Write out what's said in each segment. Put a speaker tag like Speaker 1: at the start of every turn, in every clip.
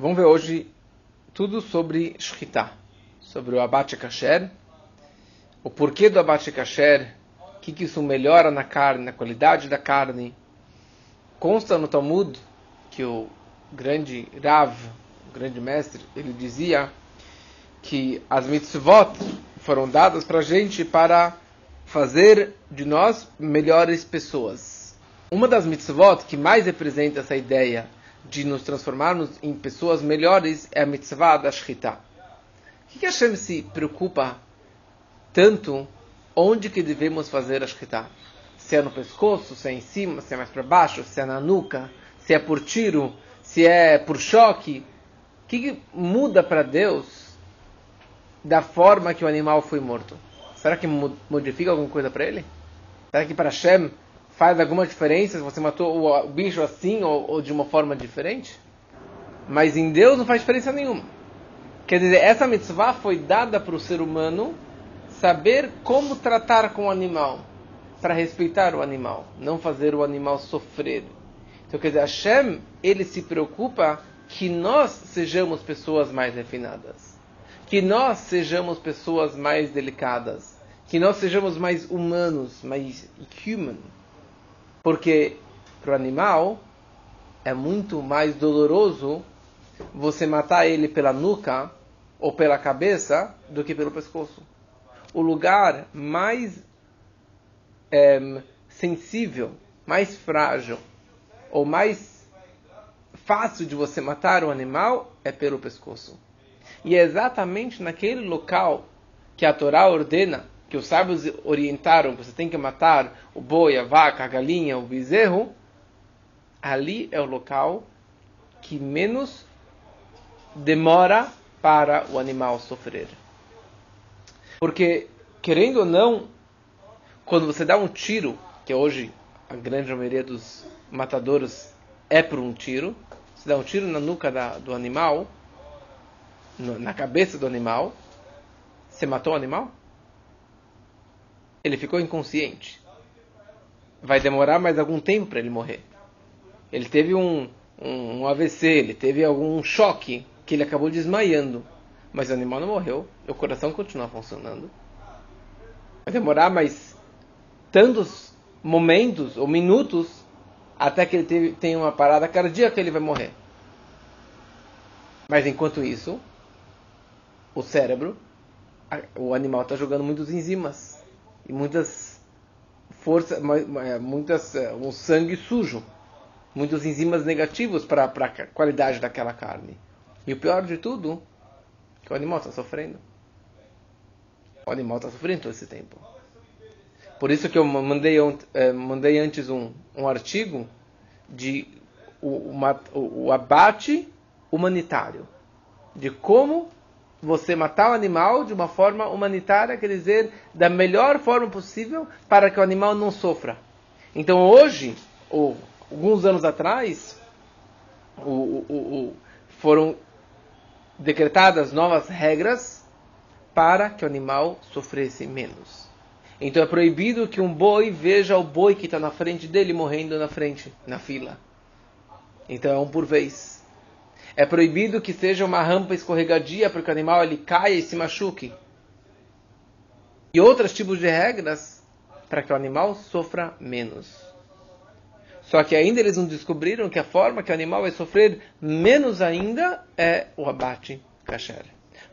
Speaker 1: Vamos ver hoje tudo sobre Shkita, sobre o abate kasher, o porquê do abate kasher, o que, que isso melhora na carne, na qualidade da carne. Consta no Talmud que o grande Rav, o grande mestre, ele dizia que as mitzvot foram dadas para a gente para fazer de nós melhores pessoas. Uma das mitzvot que mais representa essa ideia de nos transformarmos em pessoas melhores é a mitzvah da Shkita. O que, Hashem se preocupa tanto onde que devemos fazer a Shkita? Se é no pescoço, se é em cima, se é mais para baixo, se é na nuca, se é por tiro, se é por choque. O que, que muda para Deus da forma que o animal foi morto? Será que modifica alguma coisa para ele? Será que para Hashem faz alguma diferença se você matou o bicho assim ou, ou, de uma forma diferente? Mas em Deus não faz diferença nenhuma. Quer dizer, essa mitzvah foi dada para o ser humano saber como tratar com o animal, para respeitar o animal, não fazer o animal sofrer. Então, quer dizer, Hashem, ele se preocupa que nós sejamos pessoas mais refinadas, que nós sejamos pessoas mais delicadas, que nós sejamos mais humanos, mais human porque para o animal é muito mais doloroso você matar ele pela nuca ou pela cabeça do que pelo pescoço. O lugar mais é, sensível, mais frágil ou mais fácil de você matar um animal é pelo pescoço. E é exatamente naquele local que a Torá ordena que os sábios orientaram que você tem que matar o boi, a vaca, a galinha, o bezerro, ali é o local que menos demora para o animal sofrer. Porque, querendo ou não, quando você dá um tiro, que hoje a grande maioria dos matadores é por um tiro, você dá um tiro na nuca da, do animal, na cabeça do animal, você matou o animal? Ele ficou inconsciente. Vai demorar mais algum tempo para ele morrer. Ele teve um, um, um, AVC, ele teve algum choque que ele acabou desmaiando. Mas o animal não morreu, o coração continua funcionando. Vai demorar mais tantos momentos ou minutos até que ele tenha uma parada cardíaca ele vai morrer. Mas enquanto isso, o cérebro, o animal está jogando muitas enzimas e muitas forças, é, muitas é, um sangue sujo, muitas enzimas negativos para a qualidade daquela carne. E o pior de tudo, que o animal está sofrendo. O animal está sofrendo todo esse tempo. Por isso que eu mandei, é, mandei antes um, um artigo de o, o, o abate humanitário, de como você matar o animal de uma forma humanitária, quer dizer, da melhor forma possível para que o animal não sofra. Então hoje, ou alguns anos atrás, o, o, o, foram decretadas novas regras para que o animal sofresse menos. Então é proibido que um boi veja o boi que está na frente dele morrendo na frente, na fila. Então é um por vez. É proibido que seja uma rampa escorregadia para que o animal ele caia e se machuque. E outros tipos de regras para que o animal sofra menos. Só que ainda eles não descobriram que a forma que o animal vai sofrer menos ainda é o abate kasher.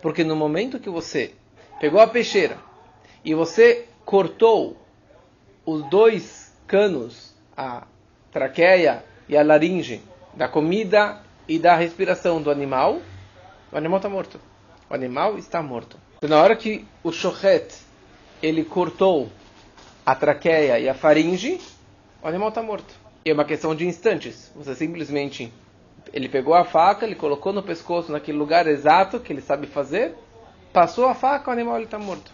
Speaker 1: Porque no momento que você pegou a peixeira e você cortou os dois canos, a traqueia e a laringe, da comida e da respiração do animal, o animal está morto. O animal está morto. Então, na hora que o shochet ele cortou a traqueia e a faringe, o animal está morto. E é uma questão de instantes. Você simplesmente ele pegou a faca, ele colocou no pescoço naquele lugar exato que ele sabe fazer, passou a faca, o animal está morto.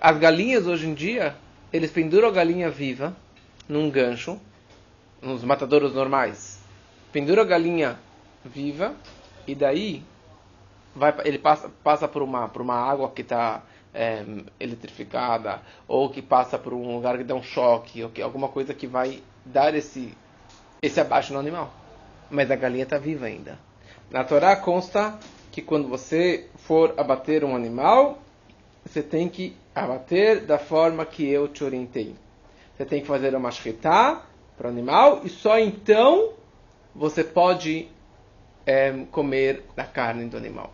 Speaker 1: As galinhas hoje em dia, eles penduram a galinha viva num gancho, nos matadouros normais. Pendura a galinha viva e daí vai, ele passa, passa por, uma, por uma água que está é, eletrificada ou que passa por um lugar que dá um choque ou que, alguma coisa que vai dar esse, esse abaixo no animal. Mas a galinha está viva ainda. Na Torá consta que quando você for abater um animal, você tem que abater da forma que eu te orientei. Você tem que fazer uma shkita para o animal e só então você pode é, comer da carne do animal.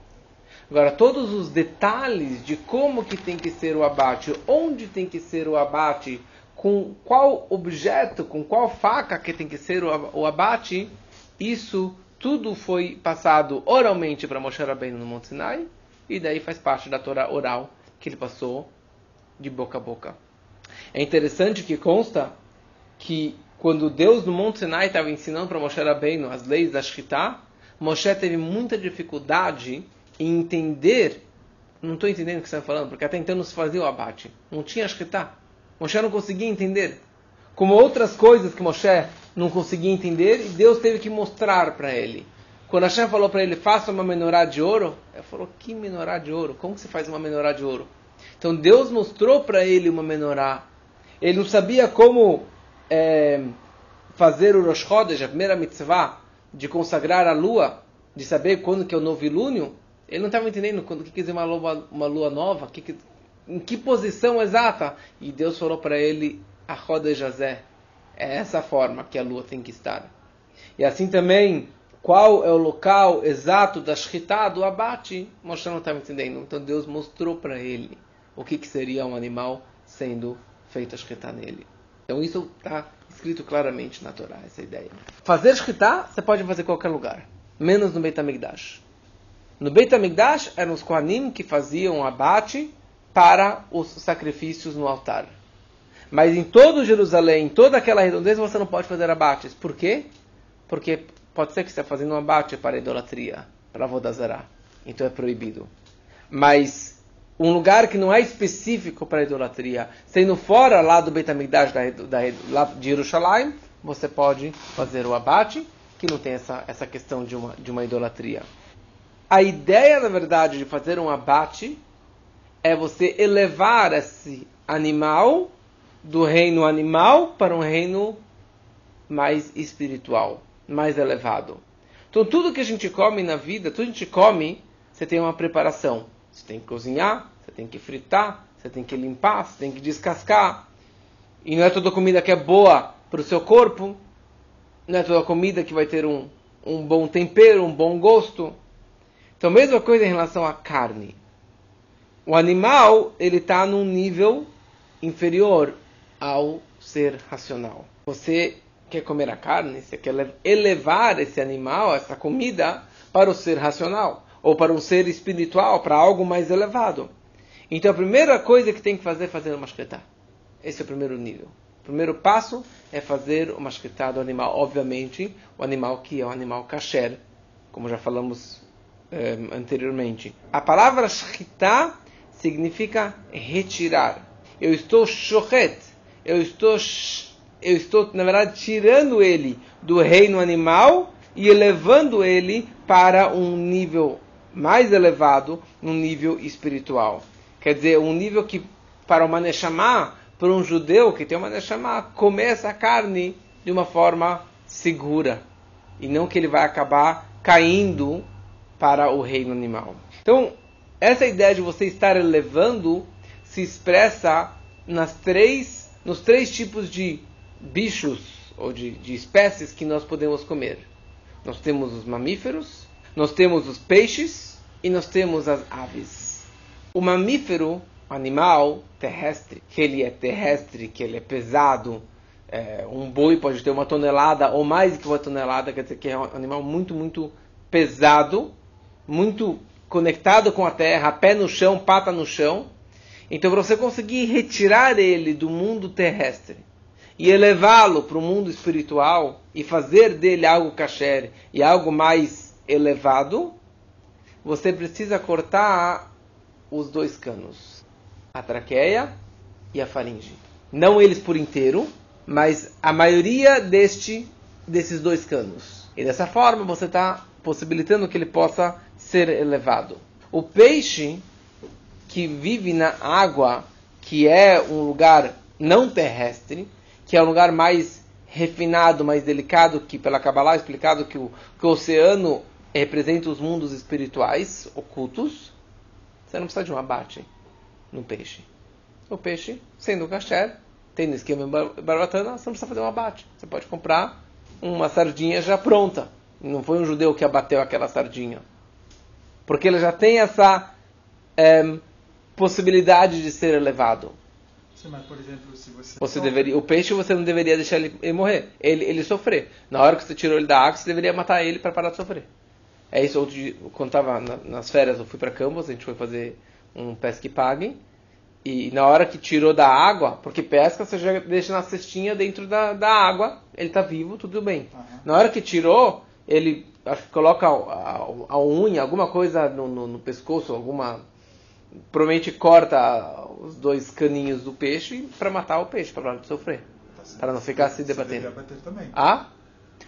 Speaker 1: Agora, todos os detalhes de como que tem que ser o abate, onde tem que ser o abate, com qual objeto, com qual faca que tem que ser o abate, isso tudo foi passado oralmente para Moshe Rabbeinu no Monte Sinai, e daí faz parte da Torá oral que ele passou de boca a boca. É interessante que consta que quando Deus no Monte Sinai estava ensinando para Moshe Rabbeinu as leis da Shkita, Moshe teve muita dificuldade em entender, não estou entendendo o que você está falando, porque até então não se fazia o abate, não tinha Shkita. Moshe não conseguia entender. Como outras coisas que Moshe não conseguia entender, e Deus teve que mostrar para ele. Quando Hashem falou para ele, faça uma menorá de ouro, ele falou, que menorá de ouro? Como que se faz uma menorá de ouro? Então Deus mostrou para ele uma menorá. Ele não sabia como é, fazer o Rosh Chodesh, a primeira mitzvah, de consagrar a lua, de saber quando que é o novilúnio. Ele não estava entendendo quando que quer dizer uma lua, uma lua nova, que, que, em que posição exata. E Deus falou para ele, a Chodesh Jazé. É essa forma que a lua tem que estar. E assim também, qual é o local exato da Shkita, do abate? Moshe não estava entendendo. Então Deus mostrou para ele o que, que seria um animal sendo feito a Shkita nele. Então isso está escrito claramente na Torá, essa ideia. Fazer Shkita, você pode fazer em qualquer lugar, menos no Beit HaMikdash. No Beit HaMikdash eram os Kohanim que faziam abate para os sacrifícios no altar. Mas em todo Jerusalém, em toda aquela redondeza, você não pode fazer abates. Por quê? Porque pode ser que você está fazendo um abate para idolatria, para Vodazará. Então é proibido. Mas um lugar que não é específico para idolatria, sendo fora lá do Betamigdash da, da, lá de Jerusalém, você pode fazer o abate, que não tem essa, essa questão de uma, de uma idolatria. A ideia, na verdade, de fazer um abate é você elevar esse animal do reino animal para um reino mais espiritual, mais elevado. Então, tudo que a gente come na vida, tudo que a gente come, você tem uma preparação. Você tem que cozinhar, você tem que fritar, você tem que limpar, você tem que descascar. E não é toda comida que é boa para o seu corpo, não é toda comida que vai ter um, um bom tempero, um bom gosto. Então, mesma coisa em relação à carne. O animal, ele está num nível inferior ao ser racional. Você quer comer a carne, você quer elevar esse animal, essa comida, para o ser racional, ou para um ser espiritual, para algo mais elevado. Então a primeira coisa que tem que fazer é fazer uma shkita. Esse é o primeiro nível. O primeiro passo é fazer uma shkita do animal. Obviamente, o animal que é o animal kasher, como já falamos eh, anteriormente. A palavra shkita significa retirar. Eu estou shochet, eu estou, eu estou, na verdade, tirando ele do reino animal e elevando ele para um nível mais elevado, um nível espiritual. Quer dizer, um nível que, para uma Neshama, para um judeu que tem uma Neshama, comer essa carne de uma forma segura. E não que ele vai acabar caindo para o reino animal. Então, essa ideia de você estar elevando se expressa nas três nos três tipos de bichos ou de, de espécies que nós podemos comer. Nós temos os mamíferos, nós temos os peixes e nós temos as aves. O mamífero, animal terrestre, que ele é terrestre, que ele é pesado, é, um boi pode ter uma tonelada ou mais que uma tonelada, quer dizer que é um animal muito, muito pesado, muito conectado com a terra, pé no chão, pata no chão. Então, para você conseguir retirar ele do mundo terrestre e elevá-lo para o mundo espiritual e fazer dele algo kasher e algo mais elevado, você precisa cortar os dois canos, a traqueia e a faringe. Não eles por inteiro, mas a maioria deste, desses dois canos. E dessa forma você está possibilitando que ele possa ser elevado. O peixe que vive na água, que é um lugar não terrestre, que é um lugar mais refinado, mais delicado, que pela Kabbalah é explicado que o, que o oceano representa os mundos espirituais ocultos, você não precisa de um abate no peixe. O peixe, sendo kasher, tendo esquema em barbatana, você não precisa fazer um abate. Você pode comprar uma sardinha já pronta. Não foi um judeu que abateu aquela sardinha. Porque ele já tem essa é, possibilidade de ser elevado.
Speaker 2: Sim, mas, por exemplo, se você...
Speaker 1: você deveria, o peixe você não deveria deixar ele, ele, morrer, ele, ele sofrer. Na hora que você tirou ele da água, você deveria matar ele para parar de sofrer. É isso, outro dia, quando estava na, nas férias, eu fui para Campos, a gente foi fazer um pesca e pague. E na hora que tirou da água, porque pesca você já deixa na cestinha dentro da, da água, ele está vivo, tudo bem. Uhum. Na hora que tirou, ele acho que coloca a, a, a unha, alguma coisa no, no, no, pescoço, alguma. Provavelmente corta os dois caninhos do peixe para matar o peixe, para não sofrer. Tá para não ficar se debatendo.
Speaker 2: bater também.
Speaker 1: Ah?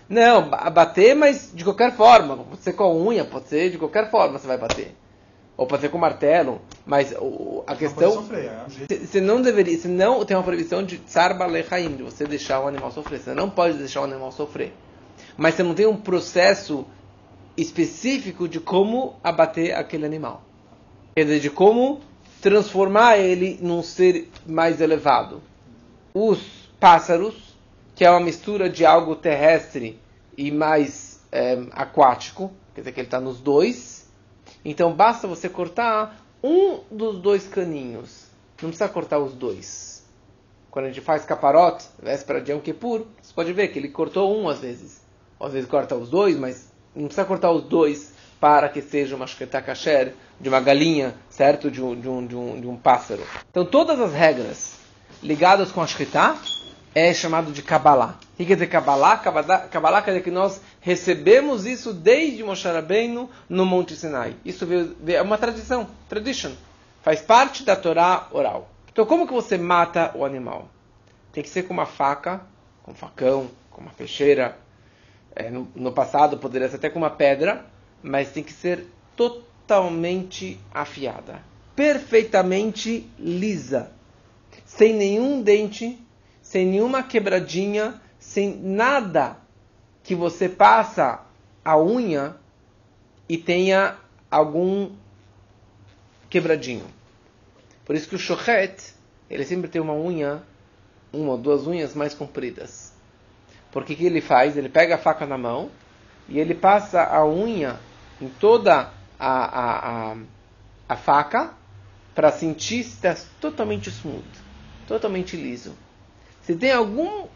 Speaker 1: Não, bater, mas de qualquer forma. Pode ser com a unha, pode ser de qualquer forma você vai bater ou pode ser com martelo, mas o, a questão
Speaker 2: sofrer,
Speaker 1: é você não deveria, você não tem uma proibição de tsar de você deixar o animal sofrer, você não pode deixar o animal sofrer. Mas você não tem um processo específico de como abater aquele animal. Quer dizer, de como transformar ele num ser mais elevado. Os pássaros, que é uma mistura de algo terrestre e mais é, aquático, quer dizer que ele está nos dois, então basta você cortar um dos dois caninhos. Não precisa cortar os dois. Quando a gente faz caparote, véspera de Yom Kippur, você pode ver que ele cortou um às vezes. Às vezes corta os dois, mas não precisa cortar os dois para que seja uma shketa kasher, de uma galinha, certo? De um, de um, de um, de um pássaro. Então todas as regras ligadas com a shketa é chamado de Kabbalah. O que quer dizer Kabbalah? Kabbalah, quer dizer que nós recebemos isso desde Moshe Rabbeinu no Monte Sinai. Isso é uma tradição, tradition. Faz parte da Torá oral. Então como que você mata o animal? Tem que ser com uma faca, com um facão, com uma peixeira. É, no, no passado poderia ser até com uma pedra, mas tem que ser totalmente afiada. Perfeitamente lisa. Sem nenhum dente sem nenhuma quebradinha, sem nada que você passa a unha e tenha algum quebradinho. Por isso que o shochet, ele sempre tem uma unha, uma ou duas unhas mais compridas. Porque que ele faz? Ele pega a faca na mão e ele passa a unha em toda a, a, a, a faca para sentir se está totalmente smooth, totalmente liso. Se tem algum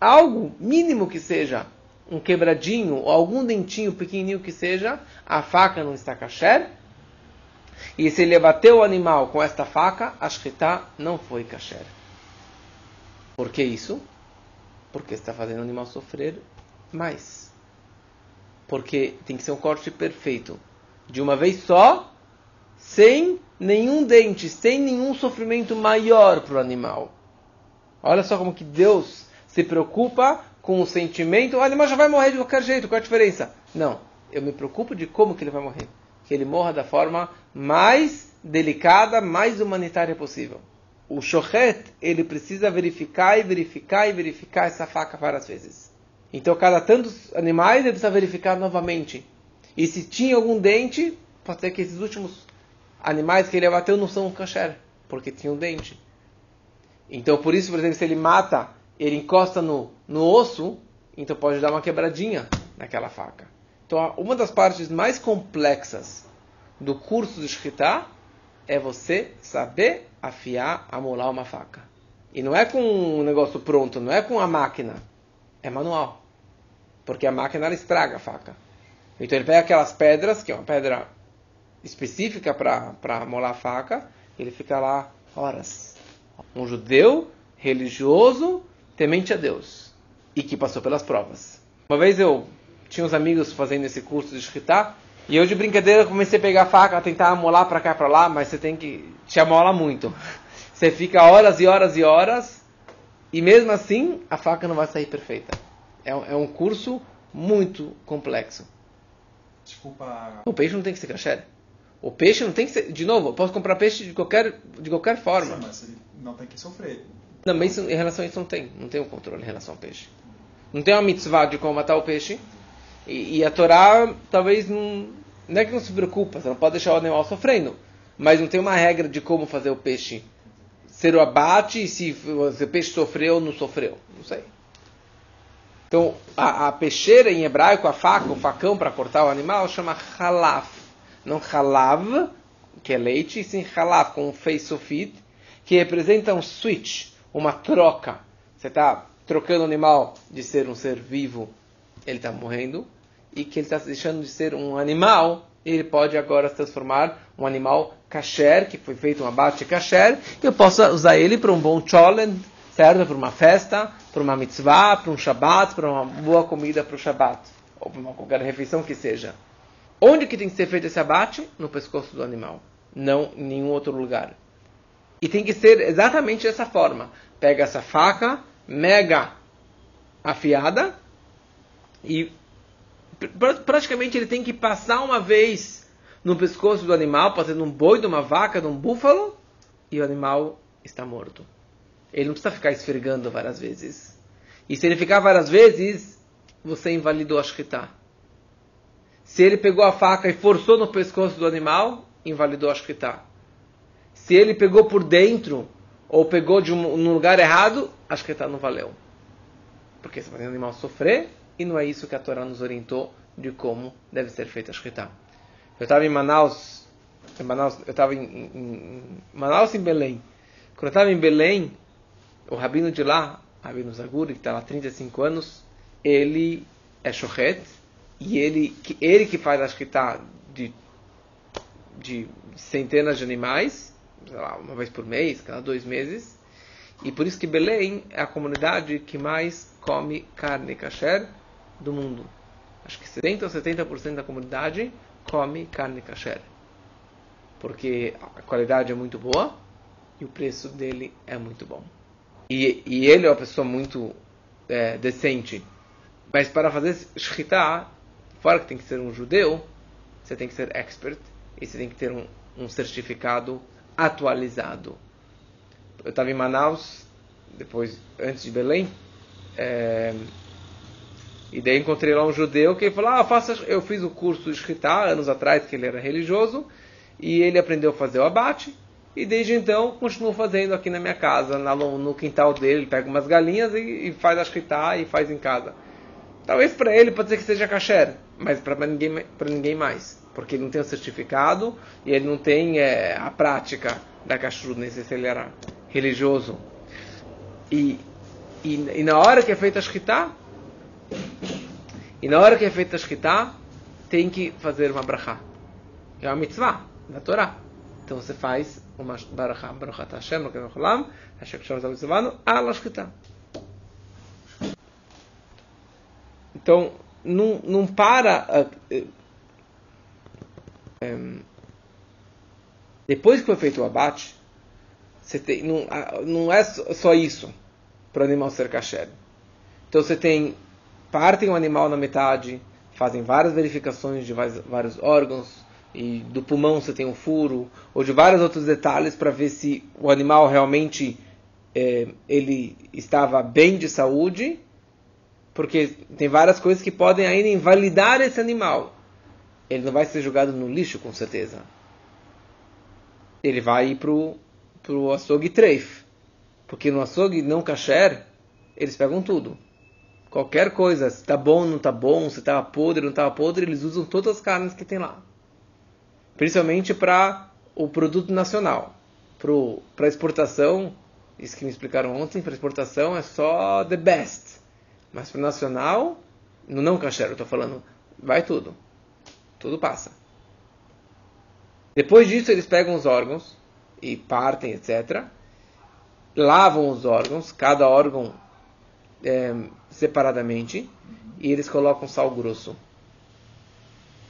Speaker 1: algo mínimo que seja um quebradinho ou algum dentinho pequenininho que seja, a faca não está kasher. E se ele bateu o animal com esta faca, a shkita não foi kasher. Por que isso? Porque está fazendo o animal sofrer mais. Porque tem que ser um corte perfeito. De uma vez só, sem nenhum dente, sem nenhum sofrimento maior para o animal. Olha só como que Deus se preocupa com o sentimento. O animal já vai morrer de qualquer jeito, qual a diferença? Não, eu me preocupo de como que ele vai morrer. Que ele morra da forma mais delicada, mais humanitária possível. O shochet, ele precisa verificar e verificar e verificar essa faca várias vezes. Então, cada tantos animais, ele precisa verificar novamente. E se tinha algum dente, pode ser que esses últimos animais que ele abateu não são kasher, porque tinha um dente. Então, por isso, por exemplo, se ele mata, ele encosta no, no osso, então pode dar uma quebradinha naquela faca. Então, uma das partes mais complexas do curso de Shkita é você saber afiar, amolar uma faca. E não é com um negócio pronto, não é com a máquina, é manual. Porque a máquina ela estraga a faca. Então ele pega aquelas pedras, que é uma pedra específica para amolar a faca, e ele fica lá horas um judeu religioso, temente a Deus e que passou pelas provas. Uma vez eu tinha uns amigos fazendo esse curso de escritar e eu de brincadeira comecei a pegar a faca, a tentar amolar para cá para lá, mas você tem que te amola muito. Você fica horas e horas e horas e mesmo assim a faca não vai sair perfeita. É, é um curso muito complexo.
Speaker 2: Desculpa.
Speaker 1: O peixe não tem que ser kasher. O peixe não tem que ser. De novo, eu posso comprar peixe de qualquer, de qualquer forma.
Speaker 2: Sim, mas ele não tem que sofrer.
Speaker 1: Não, mas isso, em relação a isso não tem. Não tem um controle em relação ao peixe. Não tem uma mitzvah de como matar o peixe. E, e a Torá talvez não, não é que não se preocupa, você não pode deixar o animal sofrendo, mas não tem uma regra de como fazer o peixe ser o abate e se, se o peixe sofreu ou não sofreu. Não sei. Então, a, a, peixeira em hebraico, a faca, o facão para cortar o animal, chama halaf. Não halav, que é leite, e sim halaf, com um face sofit, que representa um switch, uma troca. Você está trocando o animal de ser um ser vivo, ele está morrendo, e que ele está deixando de ser um animal, ele pode agora se transformar um animal kasher, que foi feito um abate kasher, e eu posso usar ele para um bom cholen, certo? Para uma festa, para uma mitzvah, para um shabbat, para uma boa comida para o shabbat, ou para qualquer refeição que seja. Onde que tem que ser feito esse abate? No pescoço do animal, não em nenhum outro lugar. E tem que ser exatamente dessa forma. Pega essa faca, mega afiada, e praticamente ele tem que passar uma vez no pescoço do animal, passando um boi, de uma vaca, de um búfalo, e o animal está morto. Ele não precisa ficar esfregando várias vezes. E se ele ficar várias vezes, você invalidou a shkita. Se ele pegou a faca e forçou no pescoço do animal, invalidou a shkita. Se ele pegou por dentro, ou pegou de um, lugar errado, a shkita não valeu. Porque você fazer o animal sofrer, e não é isso que a Torá nos orientou de como deve ser feita a Shkita. Eu estava em Manaus, em Manaus eu estava em, em, em, Manaus em Belém. Quando eu estava em Belém, o rabino de lá, Rabino Zaguri, que está lá há 35 anos, ele é shochet, e ele, ele que faz a Shkita de, de centenas de animais, lá, uma vez por mês, cada dois meses, e por isso que Belém é a comunidade que mais come carne kasher do mundo. Acho que 70 ou 70% da comunidade come carne kasher. Porque a qualidade é muito boa e o preço dele é muito bom. E, e ele é uma pessoa muito é, decente. Mas para fazer shkita, fora que tem que ser um judeu, você tem que ser expert e você tem que ter um, um certificado atualizado. Eu estava em Manaus, depois, antes de Belém, é, e daí encontrei lá um judeu que falou: ah, faça, eu fiz o curso de Shkita anos atrás, que ele era religioso, e ele aprendeu a fazer o abate, e desde então continuo fazendo aqui na minha casa, no, quintal dele, ele pega umas galinhas e, faz a Shkita e faz em casa. Talvez para ele pode ser que seja kasher, mas para ninguém, ninguém mais, porque ele não tem o certificado e ele não tem é, a prática da kashrut, nem sei se ele era religioso. E, e, e na hora que é feita a Shkita, e na hora que é feita a Shkita, tem que fazer uma brachá. É uma mitzvah da Torá. Então você faz uma brachá, brachá no Shkita. Então, não, não para... Uh, um, depois que foi feito o abate, você tem, não, não é só isso para o animal ser kasher. Então você tem partem o animal na metade, fazem várias verificações de vários órgãos, e do pulmão você tem um furo, ou de vários outros detalhes para ver se o animal realmente é, ele estava bem de saúde, porque tem várias coisas que podem ainda invalidar esse animal. Ele não vai ser jogado no lixo, com certeza. Ele vai ir para o açougue treif. Porque no açougue não kasher, eles pegam tudo qualquer coisa, se está bom, não está bom, se estava podre, não estava podre, eles usam todas as carnes que tem lá. Principalmente para o produto nacional. Para exportação, isso que me explicaram ontem, para exportação é só the best. Mas para nacional, no não kasher, eu estou falando, vai tudo. Tudo passa. Depois disso, eles pegam os órgãos e partem, etc. Lavam os órgãos, cada órgão é, separadamente e eles colocam sal grosso.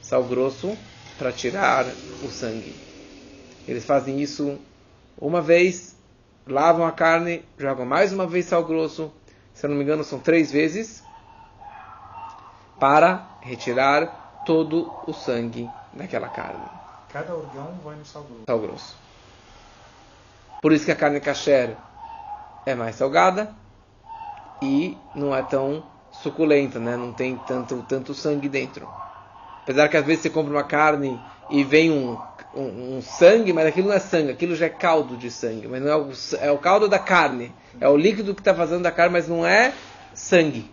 Speaker 1: Sal grosso para tirar o sangue. Eles fazem isso uma vez, lavam a carne, jogam mais uma vez sal grosso, se eu não me engano são três vezes, para retirar todo o sangue daquela carne.
Speaker 2: Cada órgão vai no sal grosso.
Speaker 1: Sal grosso. Por isso que a carne kasher é mais salgada e não é tão suculenta, né? Não tem tanto, tanto sangue dentro. Apesar que às vezes você compra uma carne e vem um, um, um sangue, mas aquilo não é sangue, aquilo já é caldo de sangue, mas não é o, é o caldo da carne. É o líquido que está fazendo da carne, mas não é sangue.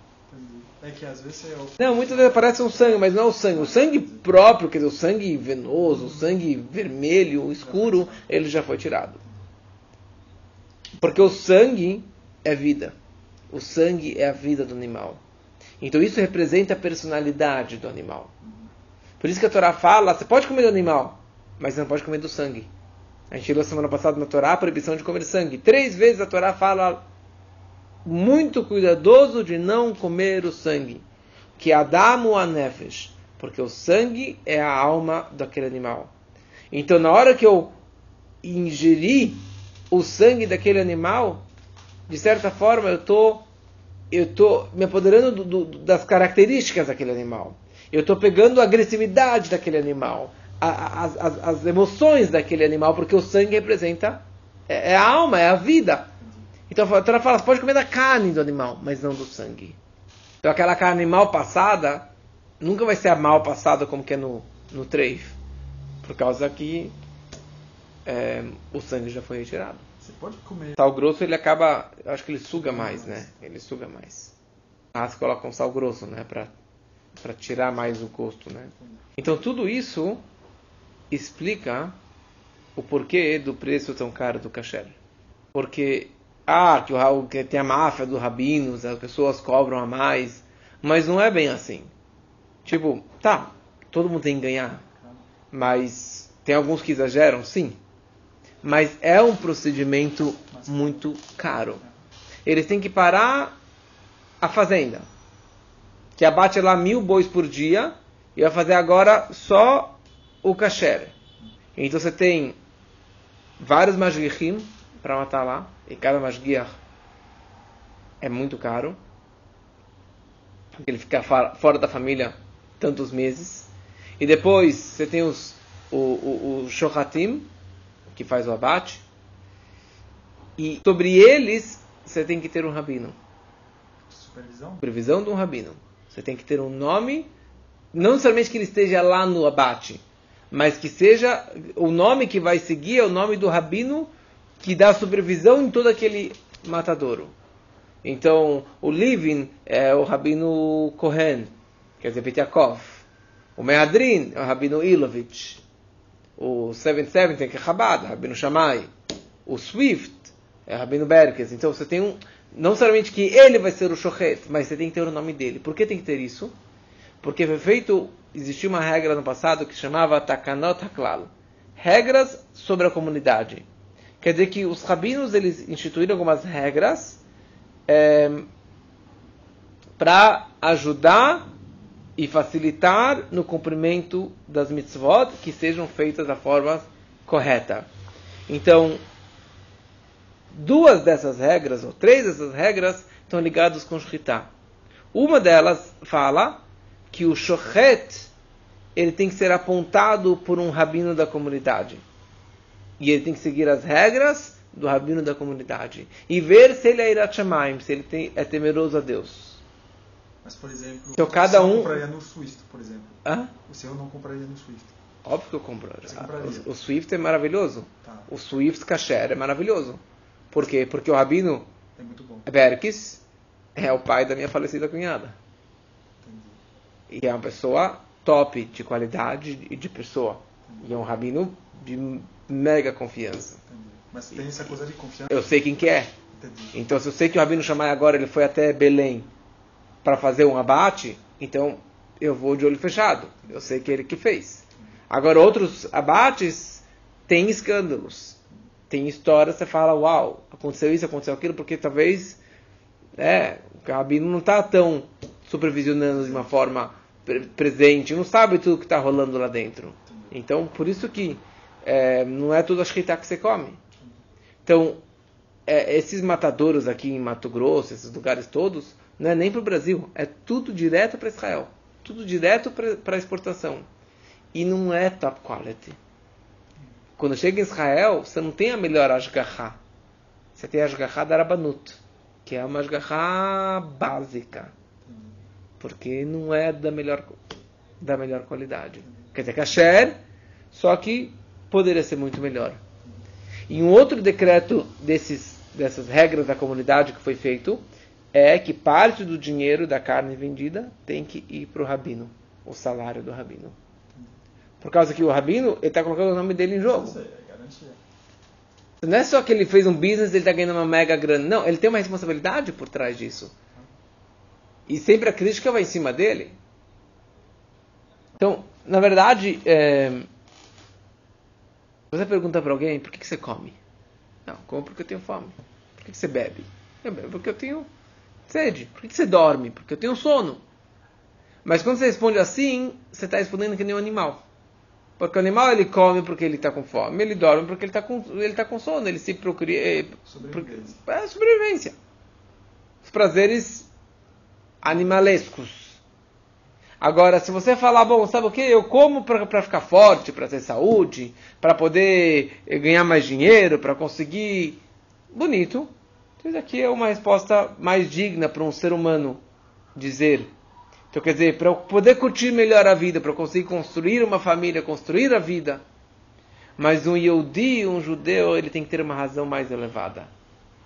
Speaker 2: É que às vezes é o...
Speaker 1: Não, muitas vezes parece um sangue, mas não é o sangue. O sangue próprio, quer dizer, o sangue venoso, o sangue vermelho, escuro, ele já foi tirado. Porque o sangue é vida. O sangue é a vida do animal. Então isso representa a personalidade do animal. Por isso que a Torá fala, você pode comer do animal, mas não pode comer do sangue. A gente leu semana passada na Torá a proibição de comer sangue. Três vezes a Torá fala muito cuidadoso de não comer o sangue. Que Adamo a nefesh. Porque o sangue é a alma daquele animal. Então, na hora que eu ingerir o sangue daquele animal, de certa forma eu tô, eu tô me apoderando do, do, das características daquele animal. Eu estou pegando a agressividade daquele animal, as, as, as, emoções daquele animal, porque o sangue representa é, é a alma, é a vida. Então a Torá fala, você pode comer da carne do animal, mas não do sangue. Então aquela carne mal passada nunca vai ser a mal passada como que é no, no treif. Por causa que é, o sangue já foi retirado.
Speaker 2: Você pode comer.
Speaker 1: Sal grosso ele acaba, acho que ele suga mais, né? Ele suga mais. Ah, você coloca um sal grosso, né? Pra, pra tirar mais o gosto, né? Então tudo isso explica o porquê do preço tão caro do kasher. Porque ah, que, o, que tem a máfia dos rabinos, as pessoas cobram a mais. Mas não é bem assim. Tipo, tá, todo mundo tem que ganhar. Mas tem alguns que exageram, sim. Mas é um procedimento muito caro. Eles têm que parar a fazenda. Que abate lá mil bois por dia. E vai fazer agora só o kasher. Então você tem vários magichim para matar lá. E cada masguiar é muito caro. Porque ele fica fora da família tantos meses. E depois você tem os, o, o, o shohatim, que faz o abate. E sobre eles você tem que ter um rabino.
Speaker 2: Supervisão?
Speaker 1: Supervisão de um rabino. Você tem que ter um nome, não necessariamente que ele esteja lá no abate, mas que seja o nome que vai seguir é o nome do rabino que dá supervisão em todo aquele matadouro. Então, o Livin é o Rabino Kohen, quer dizer, Petiakov. O Meadrin é o Rabino Ilovich. O 770 que é Chabad, Rabino Shammai. O Swift é o Rabino Berkes. Então, você tem um... Não somente que ele vai ser o Shochet, mas você tem que ter o nome dele. Por que tem que ter isso? Porque foi feito... Existia uma regra no passado que chamava Takanot Haklal. Regras sobre a comunidade. Quer dizer que os rabinos eles instituíram algumas regras é, para ajudar e facilitar no cumprimento das mitzvot que sejam feitas da forma correta. Então, duas dessas regras, ou três dessas regras, estão ligadas com o Shritá. Uma delas fala que o Shochet ele tem que ser apontado por um rabino da comunidade. E ele tem que seguir as regras do rabino da comunidade. E ver se ele é Irachamaim, se ele tem, é temeroso a Deus.
Speaker 2: Mas, por exemplo,
Speaker 1: então, cada um...
Speaker 2: compraria no Swift, por exemplo.
Speaker 1: Hã?
Speaker 2: O seu não compraria no Swift.
Speaker 1: Óbvio que eu compro.
Speaker 2: compraria.
Speaker 1: O, o Swift é maravilhoso.
Speaker 2: Tá.
Speaker 1: O Swift Kasher é maravilhoso. Por quê? Porque o rabino
Speaker 2: É muito bom.
Speaker 1: Berkes é o pai da minha falecida cunhada. E é uma pessoa top de qualidade e de pessoa. E é um rabino de mega confiança.
Speaker 2: Entendi. Mas tem essa coisa de confiança.
Speaker 1: Eu sei quem que é.
Speaker 2: Entendi.
Speaker 1: Então, se eu sei que o Rabino Shammai agora ele foi até Belém para fazer um abate, então eu vou de olho fechado. Eu sei que ele que fez. Agora, outros abates têm escândalos. Tem histórias, você fala, uau, aconteceu isso, aconteceu aquilo, porque talvez é, o Rabino não está tão supervisionando de uma forma presente, não sabe tudo que está rolando lá dentro. Então, por isso que é, não é tudo a shkita que você come. Então, é, esses matadouros aqui em Mato Grosso, esses lugares todos, não é nem para o Brasil, é tudo direto para Israel. Tudo direto para exportação. E não é top quality. Quando chega em Israel, você não tem a melhor ashgaha. Você tem a ashgaha da Rabanut, que é uma ashgaha básica. Porque não é da melhor, da melhor qualidade. Quer dizer, kasher, só que poderia ser muito melhor. E um outro decreto desses, dessas regras da comunidade que foi feito é que parte do dinheiro da carne vendida tem que ir para o rabino, o salário do rabino. Por causa que o rabino está colocando o nome dele em jogo. Não é só que ele fez um business, ele está ganhando uma mega grana. Não, ele tem uma responsabilidade por trás disso. E sempre a crítica vai em cima dele. Então, na verdade, é... você pergunta para alguém, por que, que você come? Não, como porque eu tenho fome. Por que, que você bebe? Eu bebo porque eu tenho sede. Por que, que você dorme? Porque eu tenho sono. Mas quando você responde assim, você está respondendo que nem um animal. Porque o animal ele come porque ele está com fome, ele dorme porque ele está com, ele tá com sono, ele se procria. É, sobrevivência. É sobrevivência. Os prazeres animalescos. Agora, se você falar, bom, sabe o que? Eu como para ficar forte, para ter saúde, para poder ganhar mais dinheiro, para conseguir. Bonito. Isso aqui é uma resposta mais digna para um ser humano dizer então, quer dizer, para eu poder curtir melhor a vida, para eu conseguir construir uma família, construir a vida. Mas um Yehudi, um judeu, ele tem que ter uma razão mais elevada.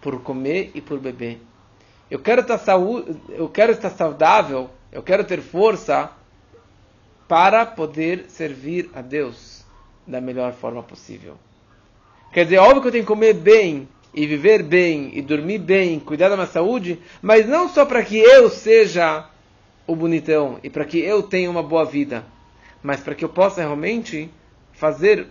Speaker 1: Por comer e por beber. Eu quero estar, saúde, eu quero estar saudável, eu quero ter força para poder servir a Deus da melhor forma possível. Quer dizer, óbvio que eu tenho que comer bem, e viver bem, e dormir bem, cuidar da minha saúde, mas não só para que eu seja o bonitão e para que eu tenha uma boa vida, mas para que eu possa realmente fazer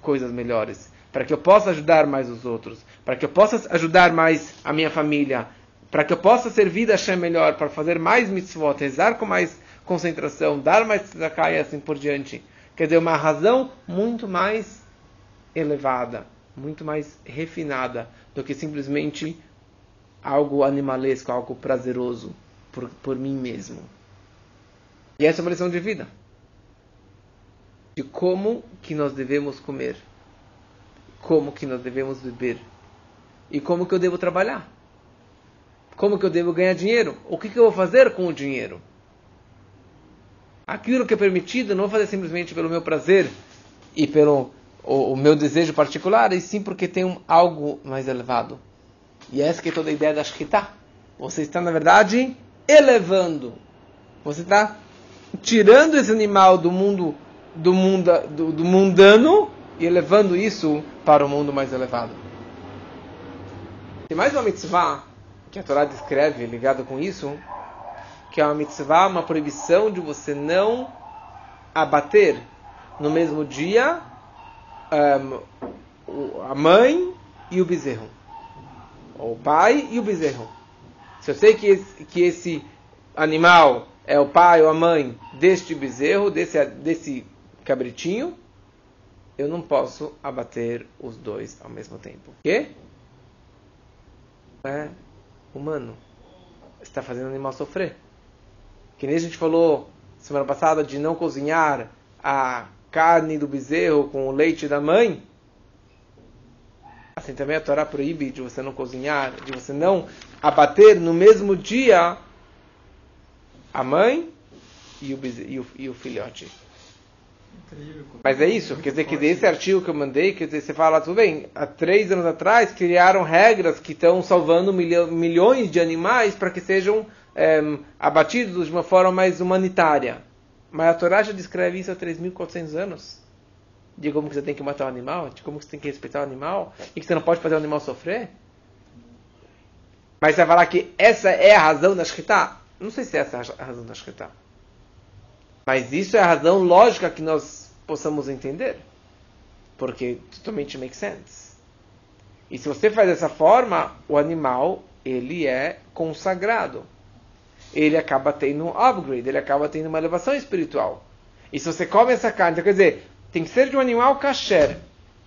Speaker 1: coisas melhores, para que eu possa ajudar mais os outros, para que eu possa ajudar mais a minha família, para que eu possa servir a Hashem melhor, para fazer mais mitzvot, rezar com mais concentração, dar mais tzedakah e assim por diante. Quer dizer, uma razão muito mais elevada, muito mais refinada do que simplesmente algo animalesco, algo prazeroso por, por mim mesmo. E essa é uma lição de vida. De como que nós devemos comer. Como que nós devemos beber. E como que eu devo trabalhar. Como que eu devo ganhar dinheiro. O que, que eu vou fazer com o dinheiro. Aquilo que é permitido, não fazer simplesmente pelo meu prazer e pelo o, o meu desejo particular, e sim porque tem um, algo mais elevado. E essa que é toda a ideia da Shkita. Você está, na verdade, elevando. Você está tirando esse animal do mundo do, mundo, do, do mundano e elevando isso para o mundo mais elevado. Tem mais uma mitzvah que a Torá descreve ligado com isso, que é uma mitzvah, uma proibição de você não abater no mesmo dia um, a mãe e o bezerro, o pai e o bezerro. Se eu sei que esse, que esse animal é o pai ou a mãe deste bezerro, desse, desse cabritinho, eu não posso abater os dois ao mesmo tempo. O quê? É humano. Está fazendo o animal sofrer. Que nem a gente falou semana passada de não cozinhar a carne do bezerro com o leite da mãe. Assim também a Torá proíbe de você não cozinhar, de você não abater no mesmo dia a mãe e o, e o, e o filhote. Mas é isso, quer dizer que desse artigo que eu mandei, quer dizer, você fala, tudo bem, há três anos atrás criaram regras que estão salvando milhões de animais para que sejam é, abatidos de uma forma mais humanitária. Mas a Torá já descreve isso há 3.400 anos de como que você tem que matar o animal, de como que você tem que respeitar o animal, e que você não pode fazer o animal sofrer? Mas você vai falar que essa é a razão da Shkita? Não sei se essa é a razão da Shkita. Mas isso é a razão lógica que nós possamos entender. Porque totalmente make sense. E se você faz dessa forma, o animal, ele é consagrado. Ele acaba tendo um upgrade, ele acaba tendo uma elevação espiritual. E se você come essa carne, então quer dizer, tem que ser de um animal kasher.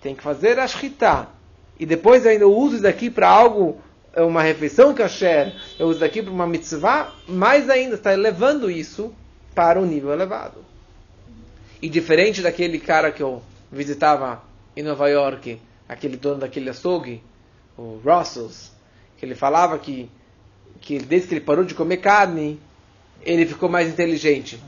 Speaker 1: Tem que fazer a shkita. E depois ainda eu uso isso daqui para algo, é uma refeição kasher, eu uso daqui para uma mitzvah, mais ainda está elevando isso para um nível elevado. E diferente daquele cara que eu visitava em Nova York, aquele dono daquele açougue, o Russells, que ele falava que, que desde que ele parou de comer carne, ele ficou mais inteligente.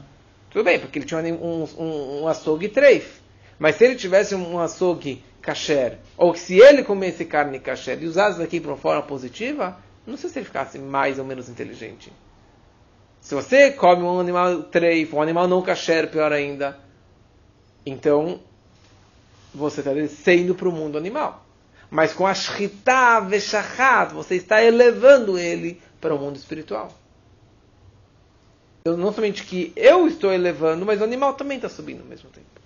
Speaker 1: Tudo bem, porque ele tinha um, um, um açougue treif. Mas se ele tivesse um açougue kasher, ou se ele comesse carne kasher e usasse isso aqui para uma forma positiva, não sei se ele ficasse mais ou menos inteligente. Se você come um animal treif, um animal não kasher, pior ainda, então você está descendo para o mundo animal. Mas com a shritá você está elevando ele para o mundo espiritual. Então, não somente que eu estou elevando, mas o animal também está subindo ao mesmo tempo.